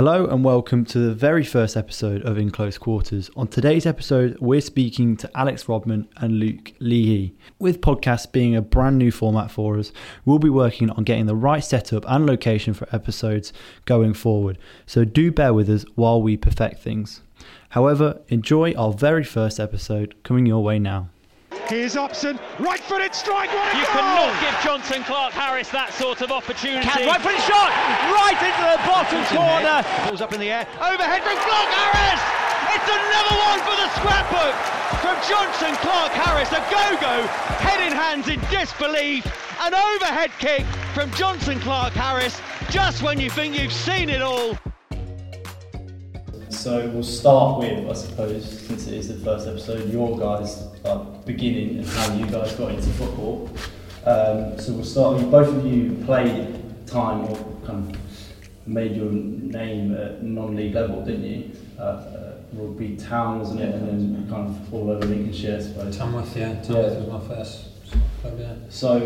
Hello and welcome to the very first episode of In Close Quarters. On today's episode, we're speaking to Alex Rodman and Luke Leahy. With podcasts being a brand new format for us, we'll be working on getting the right setup and location for episodes going forward. So do bear with us while we perfect things. However, enjoy our very first episode coming your way now. Here's Upson, right footed strike, what a You goal! cannot give Jonson Clarke-Harris that sort of opportunity. Can right footed shot right into the bottom corner. Ball's up in the air, overhead from Clarke-Harris! It's another one for the scrapbook from Jonson Clarke-Harris, a go-go, head in hands in disbelief, an overhead kick from Jonson Clarke-Harris, just when you think you've seen it all. So we'll start with, I suppose, since it is the first episode, your guys' beginning and how you guys got into football. Um, so we'll start with both of you played time or kind of made your name at non-league level, didn't you? Uh, uh, Rugby Town, wasn't it? And then kind of all over Lincolnshire, I suppose. Tamworth, yeah. Tamworth Yeah. was my first club, yeah. So,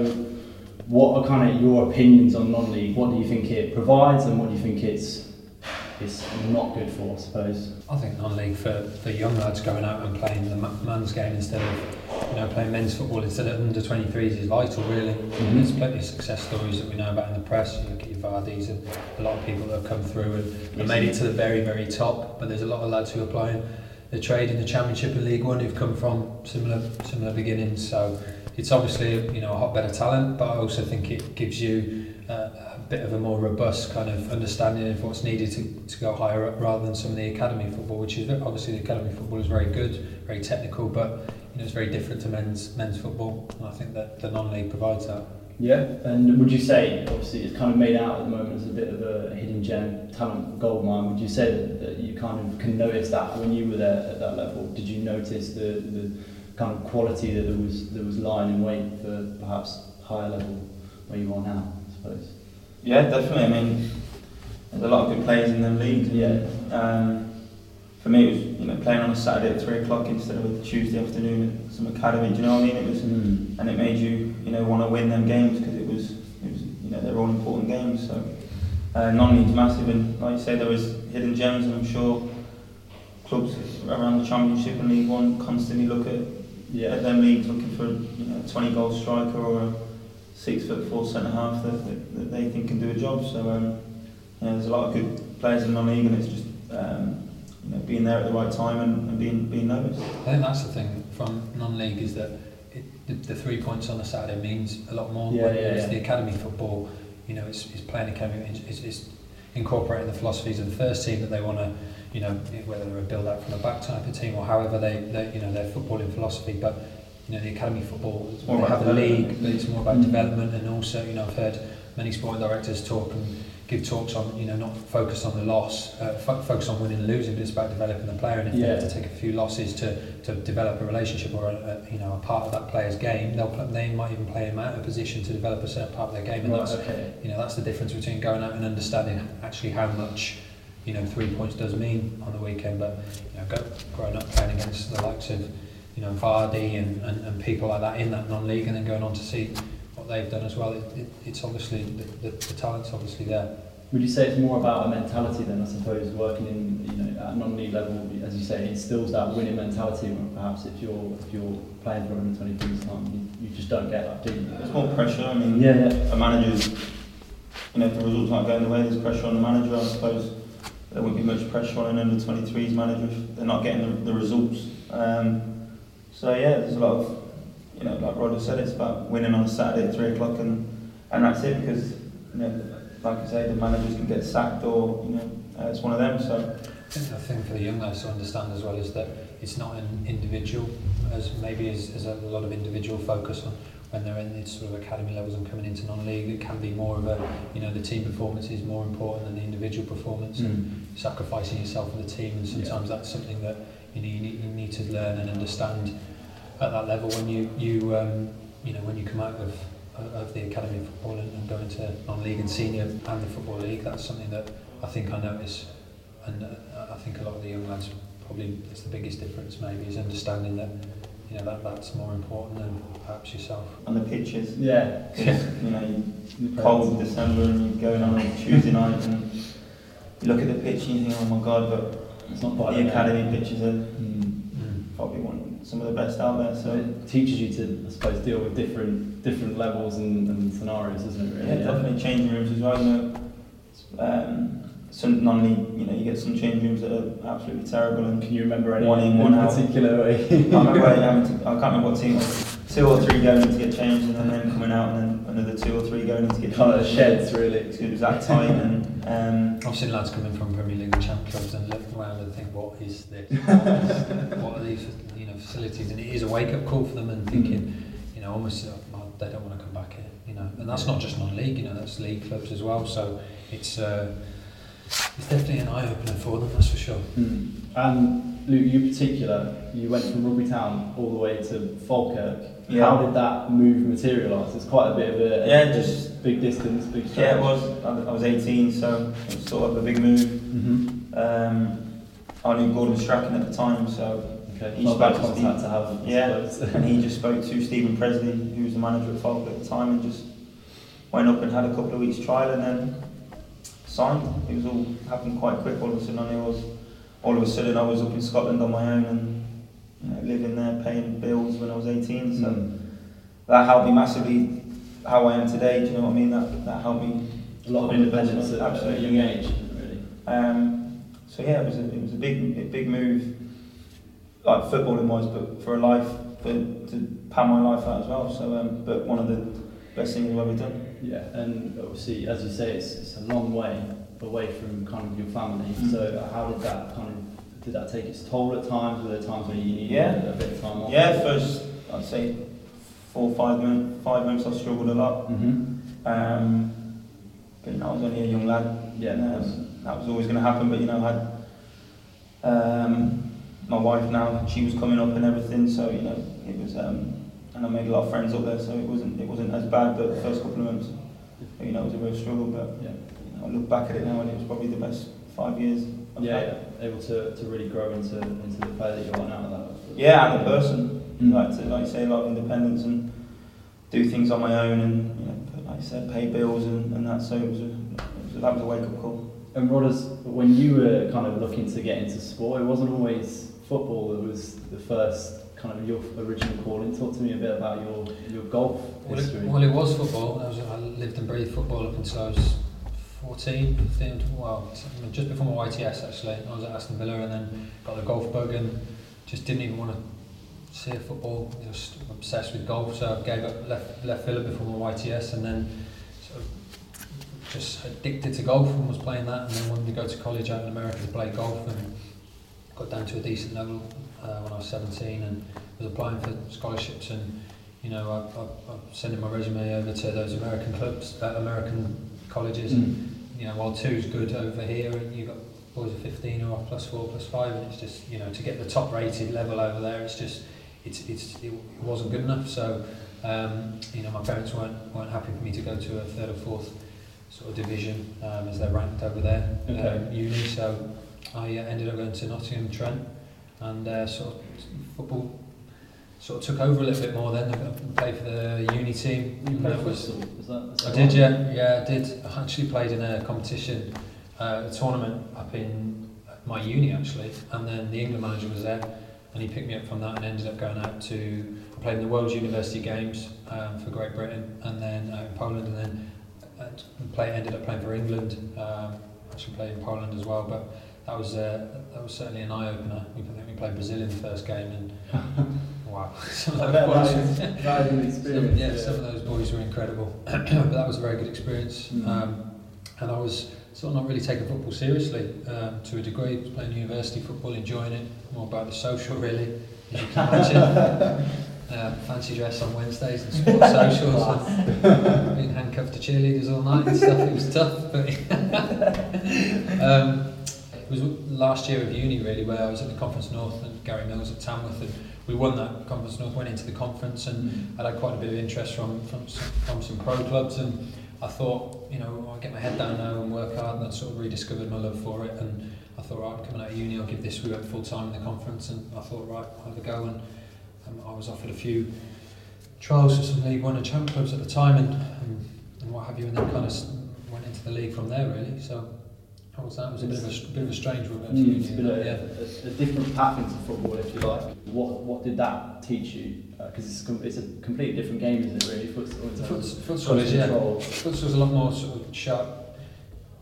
what are kind of your opinions on non-league? What do you think it provides, and what do you think it's it's not good for? I suppose. I think non-league for, for young lads going out and playing the ma- man's game instead of you know playing men's football instead of under 23s is vital really. And there's plenty of success stories that we know about in the press. You look at your Vardys and a lot of people that have come through and, and made it to the very very top. But there's a lot of lads who are playing the trade in the Championship and League One who've come from similar similar beginnings. So it's obviously you know a hotbed of talent, but I also think it gives you uh, bit of a more robust kind of understanding of what's needed to, to go higher up rather than some of the academy football, which is obviously the academy football is very good, very technical, but you know it's very different to men's men's football. And I think that the non-league provides that. Yeah, and would you say, obviously, it's kind of made out at the moment as a bit of a hidden gem, talent gold mine. Would you say that, that you kind of can notice that when you were there at that level? Did you notice the, the kind of quality that there was that was lying in wait for perhaps higher level where you are now? I suppose. Yeah, definitely. I mean, there's a lot of good players in the league. Yeah. Um, for me, it was you know playing on a Saturday at three o'clock instead of a Tuesday afternoon at some academy. Do you know what I mean? It was, Mm. and it made you you know want to win them games because it was it was you know they're all important games. So uh, non-league's massive, and like you say, there was hidden gems, and I'm sure clubs around the Championship and League One constantly look at Yeah. at them leagues looking for you know a 20 goal striker or a six foot four centre half that, that, that they think can do a job. So um, you know, there's a lot of good players in non-league, and it's just um, you know being there at the right time and, and being being noticed. I think that's the thing from non-league is that it, the, the three points on a Saturday means a lot more. Yeah, yeah, yeah. the academy football, you know, it's, it's playing academy, it's, it's, it's incorporating the philosophies of the first team that they want to, you know, whether they're a build-up from the back type of team or however they, they you know, their footballing philosophy. But you know, the academy football, more they about a league, but it's more about Mm. development and also, you know, I've heard many sporting directors talk and give talks on, you know, not focus on the loss, uh, fo- focus on winning and losing, but it's about developing the player. And if they Yeah. have to take a few losses to, to develop a relationship or a, a, you know a part of that player's game, they'll pl- they might even play him out of position to develop a certain part of their game. And Right, that's okay. you know that's the difference between going out and understanding actually how much you know three points does mean on the weekend. But you know, growing up playing against the likes of you know Vardy and, and, and people like that in that non-league, and then going on to see what they've done as well. It, it, it's obviously the, the, the talent's obviously there. Would you say it's more about a mentality then, I suppose, working in you know at non-league level, as you say, it instills that winning mentality. Where perhaps if you're if you're playing for under 23s time, you, you just don't get that, do you? There's more pressure. I mean, Yeah, yeah. a manager's you know if the results aren't going the way, there's pressure on the manager. I suppose there wouldn't be much pressure on an under 23s manager if they're not getting the, the results. Um, So yeah, there's a lot of, you know, like Roger said, it's about winning on a Saturday at three o'clock, and and that's it because, you know, like I say, the managers can get sacked or you know, uh, it's one of them. So. I think the thing for the young lads to understand as well is that it's not an individual, as maybe as, as a lot of individual focus on when they're in these sort of academy levels and coming into non-league, it can be more of a, you know, the team performance is more important than the individual performance mm. and sacrificing yourself for the team. And sometimes yeah. that's something that you, know, you, need, you need to learn and understand at that level when you you um, you know when you come out of of the academy of football and, and go into non-league and senior and the football league that's something that I think I notice and uh, I think a lot of the young lads probably it's the biggest difference maybe is understanding that you know that that's more important than perhaps yourself. on the pitches, Yeah. 'cause, you know, you cold December and you're going on a Tuesday night and you look at the pitch and you think, oh my god, but It's not the academy pitches are Mm. Probably one some of the best out there. So So it teaches you to, I suppose, deal with different different levels and, and scenarios, doesn't it? yeah, Really? definitely changing rooms as well. You know, um, some normally you know you get some change rooms that are absolutely terrible and Can you remember any One in, one out. particular way? I remember having to, I can't remember what team was. Two or three going in to get changed and then coming out and then another two or three going in to get kind of changed. sheds, really. It was that tight and um, I've seen lads coming from Premier League and champ clubs and look around and think, what is this? What, is, what are these you know, facilities? And it is a wake-up call for them and thinking, you know, almost uh, they don't want to come back here, you know. And that's not just non-league, you know, that's league clubs as well. So it's uh, it's definitely an eye-opener for them, that's for sure. Mm. And Luke, you in particular, you went from Rugby Town all the way to Falkirk. Yeah. How did that move materialise? It's quite a bit of a, Yeah, just- big distance, big yeah, it was. I I was 18, so it was sort of a big move. Mm-hmm. Um, I knew Gordon Strachan at the time, so Okay, He's not a bad supposed to have. I Yeah. and he just spoke to Steven Pressley, who was the manager at Falkirk at the time, and just went up and had a couple of weeks trial and then signed. It was all happened quite quick. All of a sudden, I was all of a sudden I was up in Scotland on my own and you know, living there, paying bills when I was 18. So Mm. that helped me massively. How I am today, do you know what I mean? That that helped me. a lot of independence at, at a young age, really. Um, so yeah, it was a, it was a big a big move, like footballing wise, but for a life, for to pan my life out as well. So, um, but one of the best things I've ever done. Yeah, and obviously, as you say, it's, it's a long way away from kind of your family. Mm. So, how did that kind of did that take its toll at times? Were there times where you needed Yeah. a bit of time off? Yeah, first I'd say four five months, five months I struggled a lot. Mm-hmm. Um, but you know, I was only a young lad. Yeah, and, um, that was always going to happen. But you know, I had um, my wife now. She was coming up and everything. So you know, it was. Um, and I made a lot of friends up there, so it wasn't it wasn't as bad. But the first couple of months, you know, it was a real struggle. But Yeah. you know, I look back at it now, and it was probably the best five years. I've Yeah, yeah, able to, to really grow into into the player that you are now. That Yeah, and a person. Mm. Like to, like you say, a lot of independence and do things on my own, and you know, like I said, pay bills and, and that. So it was a, it was a, that was a wake up call. And Rodders, when you were kind of looking to get into sport, it wasn't always football that was the first kind of your original calling. Talk to me a bit about your, your golf Well history. it, well, it was football. I, was, I lived and breathed football up until I was 14, 15, well, just before my YTS actually. I was at Aston Villa and then got the golf bug and just didn't even want to see a football. Just obsessed with golf, so I gave up left left Villa before my YTS and then sort of just addicted to golf and was playing that and then wanted to go to college out in America to play golf and got down to a decent level uh, when I was 17 and was applying for scholarships and you know I, I, I'm sending my resume over to those American clubs, uh, American colleges. And you know while two's good over here and you've got boys of 15 who are plus four plus five and it's just you know to get the top rated level over there it's just it's, it's it wasn't good enough. So um, you know my parents weren't weren't happy for me to go to a third or fourth sort of division um, as they're ranked over there Okay. um, uni. So I uh, ended up going to Nottingham Trent and uh, sort of football sort of took over a little bit more then. I played for the uni team. You played that was- is that, is I did, yeah, yeah, I did. I actually played in a competition, uh, a tournament up in my uni actually, and then the England manager was there, and he picked me up from that and ended up going out to I played in the World University Games um, for Great Britain, and then uh, in Poland, and then uh, play ended up playing for England. Um, actually played in Poland as well, but that was uh, that was certainly an eye opener. We, I think we played Brazil in the first game, and wow, some of those boys- is, that is an some, experience. yeah, some of those boys were incredible, but that was a very good experience. Mm. Um, and I was sort of not really taking football seriously um, to a degree. Playing university football, enjoying it, more about the social really, as you can imagine. uh, fancy dress on Wednesdays and sports socials, and being handcuffed to cheerleaders all night and stuff. It was tough, but um, it was last year of uni really, where I was at the Conference North and Gary Mills at Tamworth, and we won that Conference North, went into the conference, and I'd had quite a bit of interest from from some, from some pro clubs, and I thought, you know, I'll get my head down now and work hard, and I sort of rediscovered my love for it, and I thought, right, coming out of uni, I'll give this. We went full time in the conference, and I thought, right, I'll have a go, and um, I was offered a few trials for some League One and Champ clubs at the time, and, and and what have you, and then kind of went into the league from there really. So How was that? It was a bit of a, bit of a strange one. Mm, it's a, yeah. a, a different path into football, if you like. What what did that teach you? Because it's, com- it's a completely different game, isn't it? Really, terms Futsal is, yeah. Futsal's a lot more sort of sharp,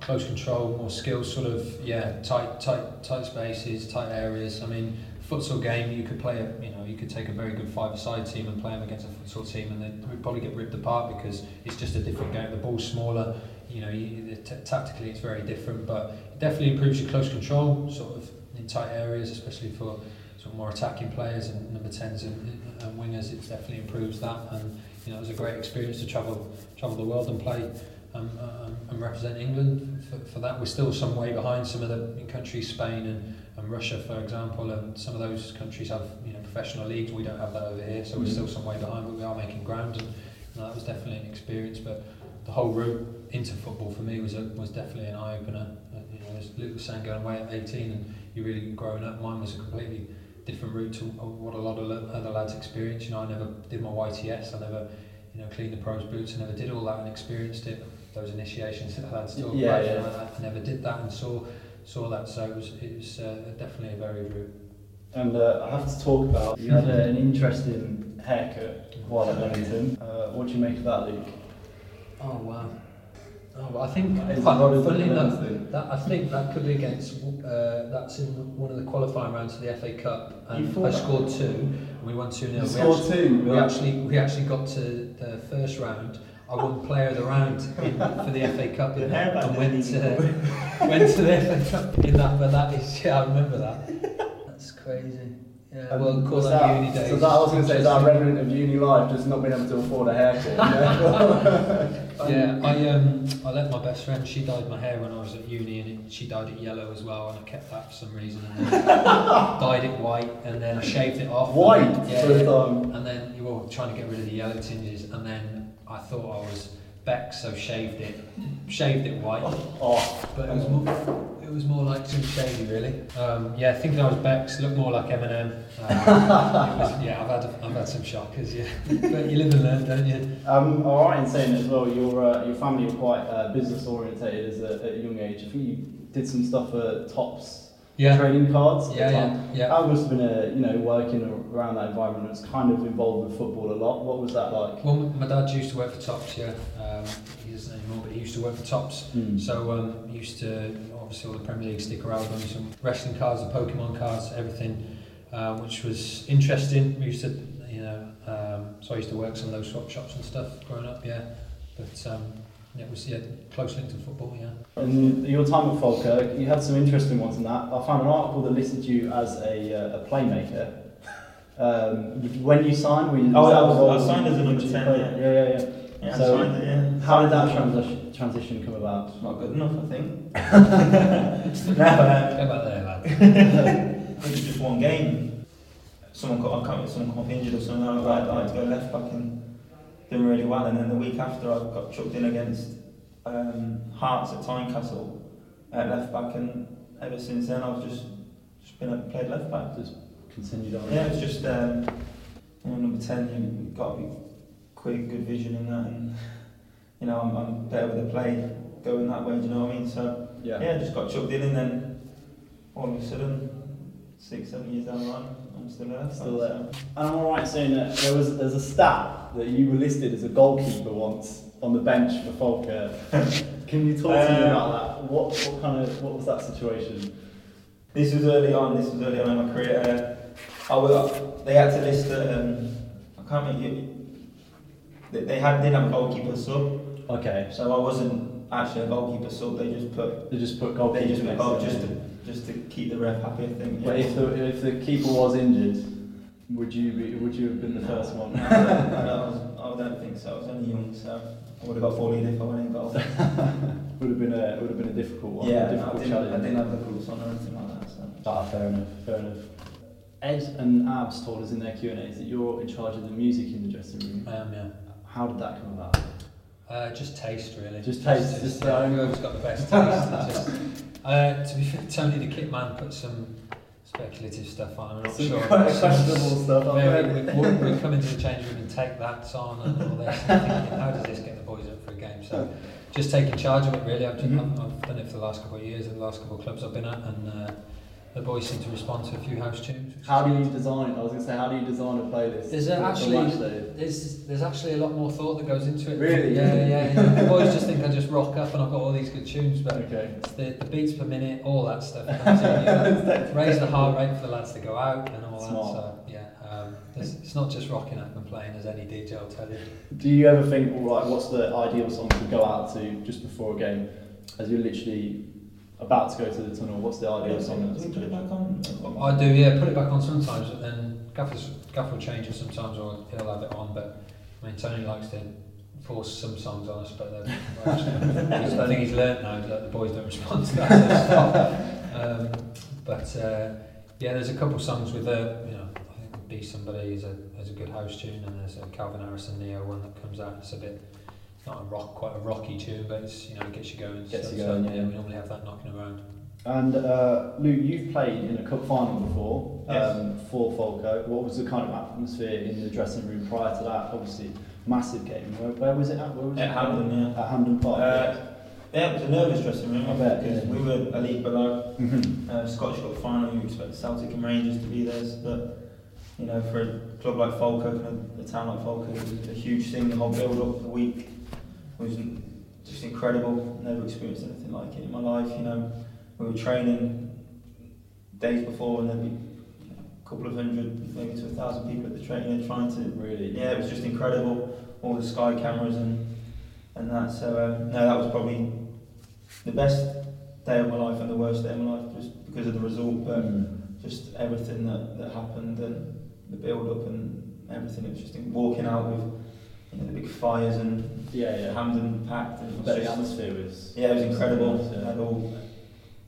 close control, more skills, sort of yeah, tight, tight, tight spaces, tight areas. I mean, futsal game, you could play a, you know, you could take a very good five-a-side team and play them against a futsal team, and they would probably get ripped apart because it's just a different game. The ball's smaller. You know, you, t- tactically it's very different, but it definitely improves your close control, sort of in tight areas, especially for sort of more attacking players and number tens and, and wingers. It definitely improves that, and you know, it was a great experience to travel travel the world and play um, um, and represent England for, for that. We're still some way behind some of the countries, Spain and, and Russia, for example, and some of those countries have you know professional leagues. We don't have that over here, so we're still some way behind, but we are making ground, and that was definitely an experience. But the whole route into football for me was a, was definitely an eye opener. Uh, you know, as Luke was saying, going away at 18 and you really growing up. Mine was a completely different route to what a lot of other lads experience. You know, I never did my YTS. I never, you know, cleaned the pros boots. I never did all that and experienced it. Those initiations that lads still Yeah, yeah. I, I never did that and saw saw that. So it was it was uh, definitely a varied route. And uh, I have to talk about you had an interesting haircut while at Wellington. Uh, what do you make of that, Luke? Oh, wow. Oh, I think Is quite funny that, that I think that could be against uh, that's in one of the qualifying rounds of the FA Cup and I scored two and we won 2-0. You we scored actually, two? We yeah. actually we actually got to the first round I won player of the round in, for the FA Cup in that, and went to, went to the FA Cup in that but that is yeah I remember that. That's crazy. Yeah, well, call was that, uni days. So that, I was going to say, is that a remnant of uni life, just not being able to afford a haircut? Yeah. Yeah, I um I let my best friend. She dyed my hair when I was at uni, and it, she dyed it yellow as well, and I kept that for some reason, and then dyed it white, and then I shaved it off. White and yeah, time. and then you were trying to get rid of the yellow tinges, and then I thought I was Beck, so shaved it, shaved it white, Oh, but it was more. It was more like too shady, really. Um, yeah, thinking I was Becks, looked more like Eminem. Um, was, yeah, I've had I've had some shockers, yeah. but you live and learn, don't you? Um, all right, in saying as well, your uh, your family were quite uh, business orientated as a, at a young age. I think you did some stuff for Topps Yeah, trading cards. at yeah, the yeah, time. yeah. That must have been a you know working around that environment. Was kind of involved with football a lot. What was that like? Well, my dad used to work for Topps, yeah. Um, he doesn't anymore, but he used to work for Topps. Hmm. So um, he used to obviously all the Premier League sticker albums, some wrestling cards, the Pokemon cards, everything, uh, which was interesting. We used to, you know, um, so I used to work some of those swap shops and stuff growing up, yeah. But um, yeah, it was yeah close link to football, yeah. In your time at Falkirk, you had some interesting ones in that. I found an article that listed you as a, uh, a playmaker. Um, when you signed, were you, Oh, was I was- I signed as a that number 10, yeah. yeah, yeah, yeah. Yeah, So, so, signed it, yeah. How did that Signed it. transition, come about? It's not good enough, I think. no, uh, Go back there, lad. it was just one game. Someone got, I can't someone got injured or something. I, I, I had to go left back and doing really well. And then the week after, I got chucked in against um, Hearts at Tynecastle at left back. And ever since then, I've just just been played left back. Just continued on. Yeah, it's just um, you know, number ten. You, you've got to be quick, good vision in that, and you know, I'm, I'm better with the play going that way. Do you know what I mean? So Yeah. yeah, just got chucked in, and then all of a sudden, six, seven years down the line, I'm still there. Still so- there. And I'm alright saying that there was there's a stat that you were listed as a goalkeeper once on the bench for Falkirk. Can you talk to me Um, about that? What what kind of what was that situation? This was early on. This was early on in my career. Uh, I was, they had to list. Um, I can't remember. You, they, they had didn't have a goalkeeper sub, Okay, so I wasn't actually a goalkeeper sub. They just put they just put goalkeeper. they just put goal to just to just to keep the ref happy. I think. But if the if the keeper was injured, would you be, would you have been the first one? I, don't, I, don't, I don't think so. I was only young, so I would have got bullied if I went in goal. would have been a would have been a difficult one. yeah, a no, I, didn't, I challenge. didn't have the boots on or anything like that. So. Ah, fair enough, fair enough. Ed and Abs told us in their Q and A's that you're in charge of the music in the dressing room. I am, yeah. How did that come about? Uh, just taste, really. Just taste, just, yeah, uh, whoever's got the best taste. just, uh, to be fair, Tony the kit man put some speculative stuff on. I'm not Some sure. questionable stuff. Maybe we, we, we come into the change room and take that on and all this. and thinking, how does this get the boys up for a game? So just taking charge of it really. I've, just, Mhm. I've, I've done it for the last couple of years and the last couple of clubs I've been at, and uh, the boys seem to respond to a few house tunes. How do you design? I was going to say, how do you design a playlist? There's uh, actually there's there's actually a lot more thought that goes into it. Really? Yeah, yeah. yeah. the boys just think I just rock up and I've got all these good tunes, but Okay. the, the beats per minute, all that stuff. comes in, you know, raise the heart rate for the lads to go out and all Smart. that. So yeah, um, it's not just rocking up and playing as any DJ will tell you. Do you ever think, all right, what's the ideal song to go out to just before a game, as you're literally about to go to the tunnel? What's the ideal Yeah, song? do put it back on? I do, yeah, put it back on sometimes, but then Gaffer's, Gaffer will change it sometimes or he'll have it on, but I mean, Tony likes to force some songs on us, but they're- well, actually, I think he's learnt now that the boys don't respond to that sort stuff. Um, but uh, yeah, there's a couple of songs with a, you know, I think Be Somebody is a, is a good house tune, and there's a Calvin Harris and Ne-Yo one that comes out, it's a bit, it's not a rock, quite a rocky tune, but it's, you know, it gets you going. Gets so, you going, so, yeah. we normally have that knocking around. And uh, Luke, you've played in a cup final before Yes. um, for Falkirk. What was the kind of atmosphere in the dressing room prior to that? Obviously, massive game. Where, where was it at? Where was At it? Hampden, yeah. At Hampden Park. Uh, yeah, it was a nervous dressing room I bet, because yeah. we were a league below. Mm-hmm. Uh, Scottish Cup final, you expect Celtic and Rangers to be there, but you know, for a club like Falkirk and a, a town like Falkirk, it was a huge thing. The whole build-up, the week was just incredible. Never experienced anything like it in my life. You know, we were training days before, and there'd be a couple of hundred, maybe to a thousand people at the training trying to Really? yeah, it was just incredible. All the sky cameras and and that. So um, no, that was probably the best day of my life and the worst day of my life, just because of the result. But Mm. just everything that, that happened and the build up and everything. It was just walking out with the big fires and Yeah, yeah. Hampden packed. And I the atmosphere was. yeah, it was incredible. Yeah. Had all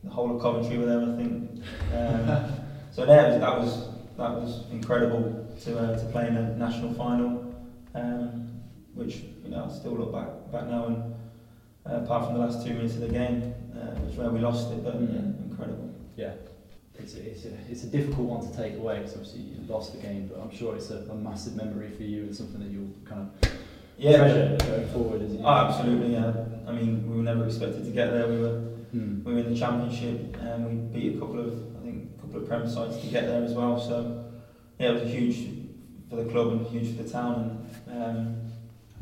the whole of Coventry were there, I think. Um, so yeah, it was, that was that was incredible to uh, to play in a national final, um, which you know I still look back back now and uh, apart from the last two minutes of the game, uh, which where we lost it, but Mm. yeah, incredible. Yeah. It's a, it's, a, it's a difficult one to take away because obviously you lost the game, but I'm sure it's a, a massive memory for you and something that you'll kind of Yeah, treasure going forward. Isn't it? oh, absolutely. Yeah, I mean we were never expected to get there. We were Mm. we were in the championship and we beat a couple of I think a couple of Prem sides to get there as well. So yeah, it was a huge for the club and huge for the town. And um,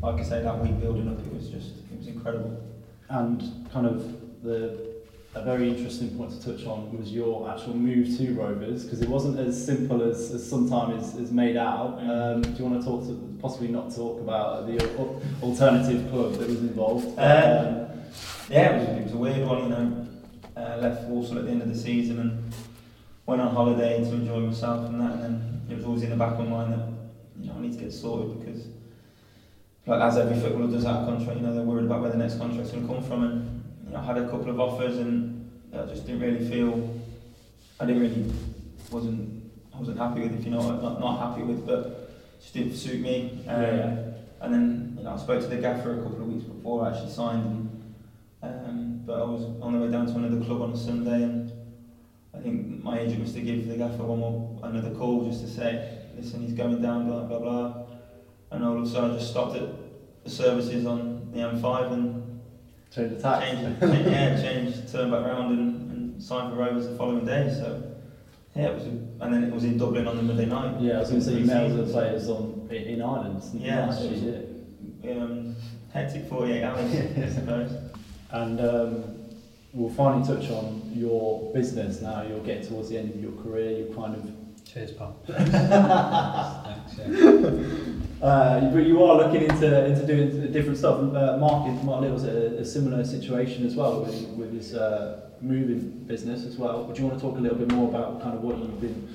like I say, that week building up, it was just it was incredible. And kind of the a very interesting point to touch on was your actual move to Rovers because it wasn't as simple as, as sometimes is, is made out. Mm. Um, do you want to talk to possibly not talk about the alternative club that was involved? Um, Yeah, it was, it was a weird one, you know. Uh, left Walsall at the end of the season and went on holiday to enjoy myself and that, and then it was always in the back of my mind that you know I need to get sorted because, like as every footballer does out of contract, you know they're worried about where the next contract's going to come from, and you know I had a couple of offers and I just didn't really feel, I didn't really wasn't I wasn't happy with, if you know not not happy with, but just didn't suit me. Um, Yeah. And then you know I spoke to the gaffer a couple of weeks before I actually signed, and um, but I was on the way down to another club on a Sunday, and I think my agent was to give the gaffer one more another call just to say, listen, he's going down, blah blah blah. And all of a sudden, I just stopped at the services on the M5 and Change the tax. changed, changed yeah, changed, turned back round and, and signed for Rovers the following day. So yeah, it was, and then it was in Dublin on the Monday night. Yeah, I was going to say you met all the Pre-season, so- players on in, in Ireland. Yeah, Nice, so it was- yeah. Um, hectic 48 hours, I suppose. And um, we'll finally touch on your business now. You're getting towards the end of your career. You're kind of Cheers, pal. Thanks, yeah. Uh, but you are looking into into doing different stuff. Uh, Mark is, Mark Little's a, a similar situation as well with, with his uh, moving business as well. Would you want to talk a little bit more about kind of what you've been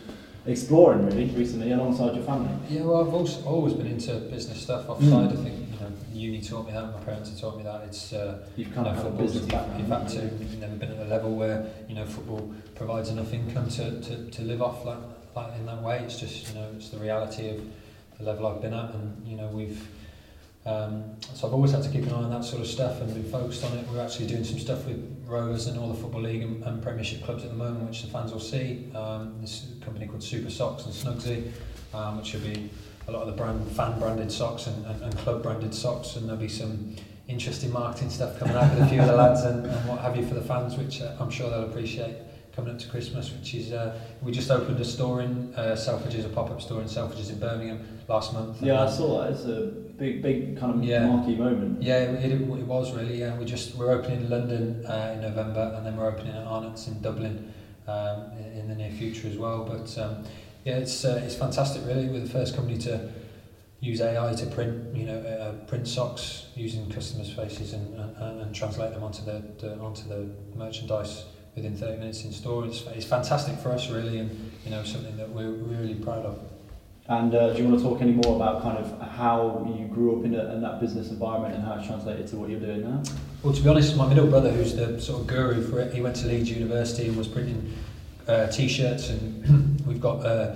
exploring really recently alongside your family? Yeah, well, I've also always been into business stuff offside. Hmm. Mm. I think you know, uni taught me that. My parents have taught me that. It's uh, you've kind know, of had a business background. You've had to. You've never been at a level where you know football provides enough income to to, to live off like, like in that way. It's just you know it's the reality of the level I've been at, and you know we've. Um, so I've always had to keep an eye on that sort of stuff and been focused on it. We're actually doing some stuff with Rovers and all the Football League and, and Premiership clubs at the moment, which the fans will see. Um, this company called Super Socks and Snugsy, um, which will be a lot of the brand fan branded socks and, and, and club branded socks, and there'll be some interesting marketing stuff coming out with a few of the lads and, and what have you for the fans, which uh, I'm sure they'll appreciate coming up to Christmas, which is uh, we just opened a store in uh, Selfridges, a pop-up store in Selfridges in Birmingham last month. Yeah, I saw that. It's a big, big kind of Yeah. marquee moment. Yeah, it, it, it was really. Yeah, we just we're opening in London uh, in November, and then we're opening at Arnott's in Dublin um, in, in the near future as well. But um, yeah, it's uh, it's fantastic. Really, we're the first company to use AI to print, you know, uh, print socks using customers' faces and, and, and translate them onto the, the onto the merchandise within 30 minutes in store. It's, it's fantastic for us, really, and you know, something that we're really proud of. And uh, do you want to talk any more about kind of how you grew up in, a, in that business environment and how it's translated to what you're doing now? Well, to be honest, my middle brother, who's the sort of guru for it, he went to Leeds University and was printing uh, t-shirts, and we've got uh,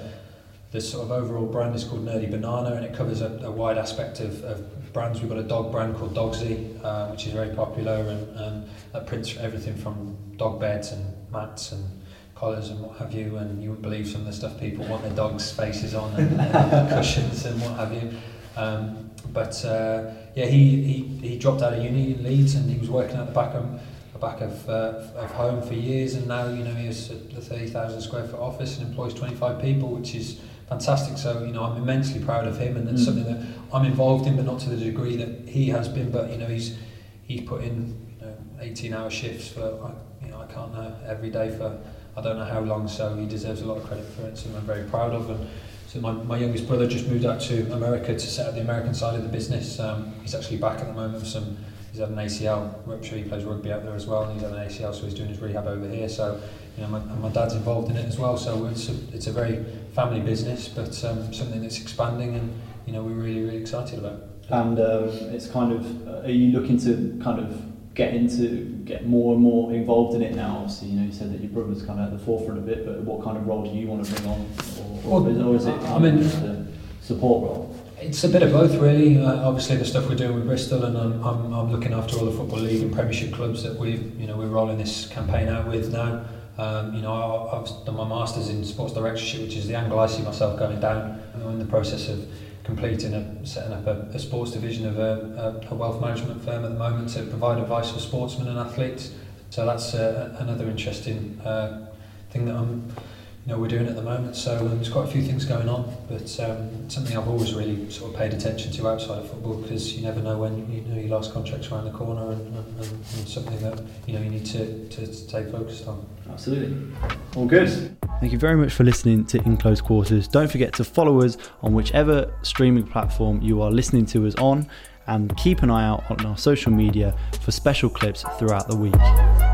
this sort of overall brand is called Nerdy Banana, and it covers a, a wide aspect of, of brands. We've got a dog brand called Dogsy, uh, which is very popular, and, and that prints everything from dog beds and mats and collars and what have you, and you wouldn't believe some of the stuff people want their dogs' faces on and, and cushions and what have you. Um, but uh, yeah, he, he, he dropped out of uni in Leeds and he was working at the back of the back of, uh, of home for years, and now you know he has a 30,000 square foot office and employs 25 people, which is fantastic. So you know I'm immensely proud of him, and it's Mm. something that I'm involved in, but not to the degree that he has been. But you know he's he's put in you know 18 hour shifts for I- can't know every day for I don't know how long. So he deserves a lot of credit for it. Something I'm very proud of. And so my, my youngest brother just moved out to America to set up the American side of the business. Um, he's actually back at the moment with some. He's had an ACL rupture. He plays rugby out there as well, and he's had an ACL, so he's doing his rehab over here. So, you know, my, and my dad's involved in it as well. So it's a, it's a very family business, but um, something that's expanding, and you know, we're really really excited about. And um, it's kind of, uh, are you looking to kind of get into, get more and more involved in it now? Obviously, you know, you said that your brother's kind of at the forefront of it, but what kind of role do you want to bring on? Or, or, Well, or is it I mean- a support role? It's a bit of both, really. Uh, obviously, the stuff we're doing with Bristol, and I'm, I'm, I'm looking after all the football league and Premiership clubs that we've, you know, we're rolling this campaign out with now. Um, you know, I, I've done my masters in sports directorship, which is the angle I see myself going down. I'm in the process of completing a, setting up a, a sports division of a, a, a wealth management firm at the moment to provide advice for sportsmen and athletes. So that's uh, another interesting uh, thing that I'm you know, we're doing at the moment. So um, there's quite a few things going on, but um, something I've always really sort of paid attention to outside of football because you never know when you know your last contract's around the corner and, and, and, and something that you know you need to, to, to stay focused on. Absolutely. All good. Thank you very much for listening to In Close Quarters. Don't forget to follow us on whichever streaming platform you are listening to us on and keep an eye out on our social media for special clips throughout the week.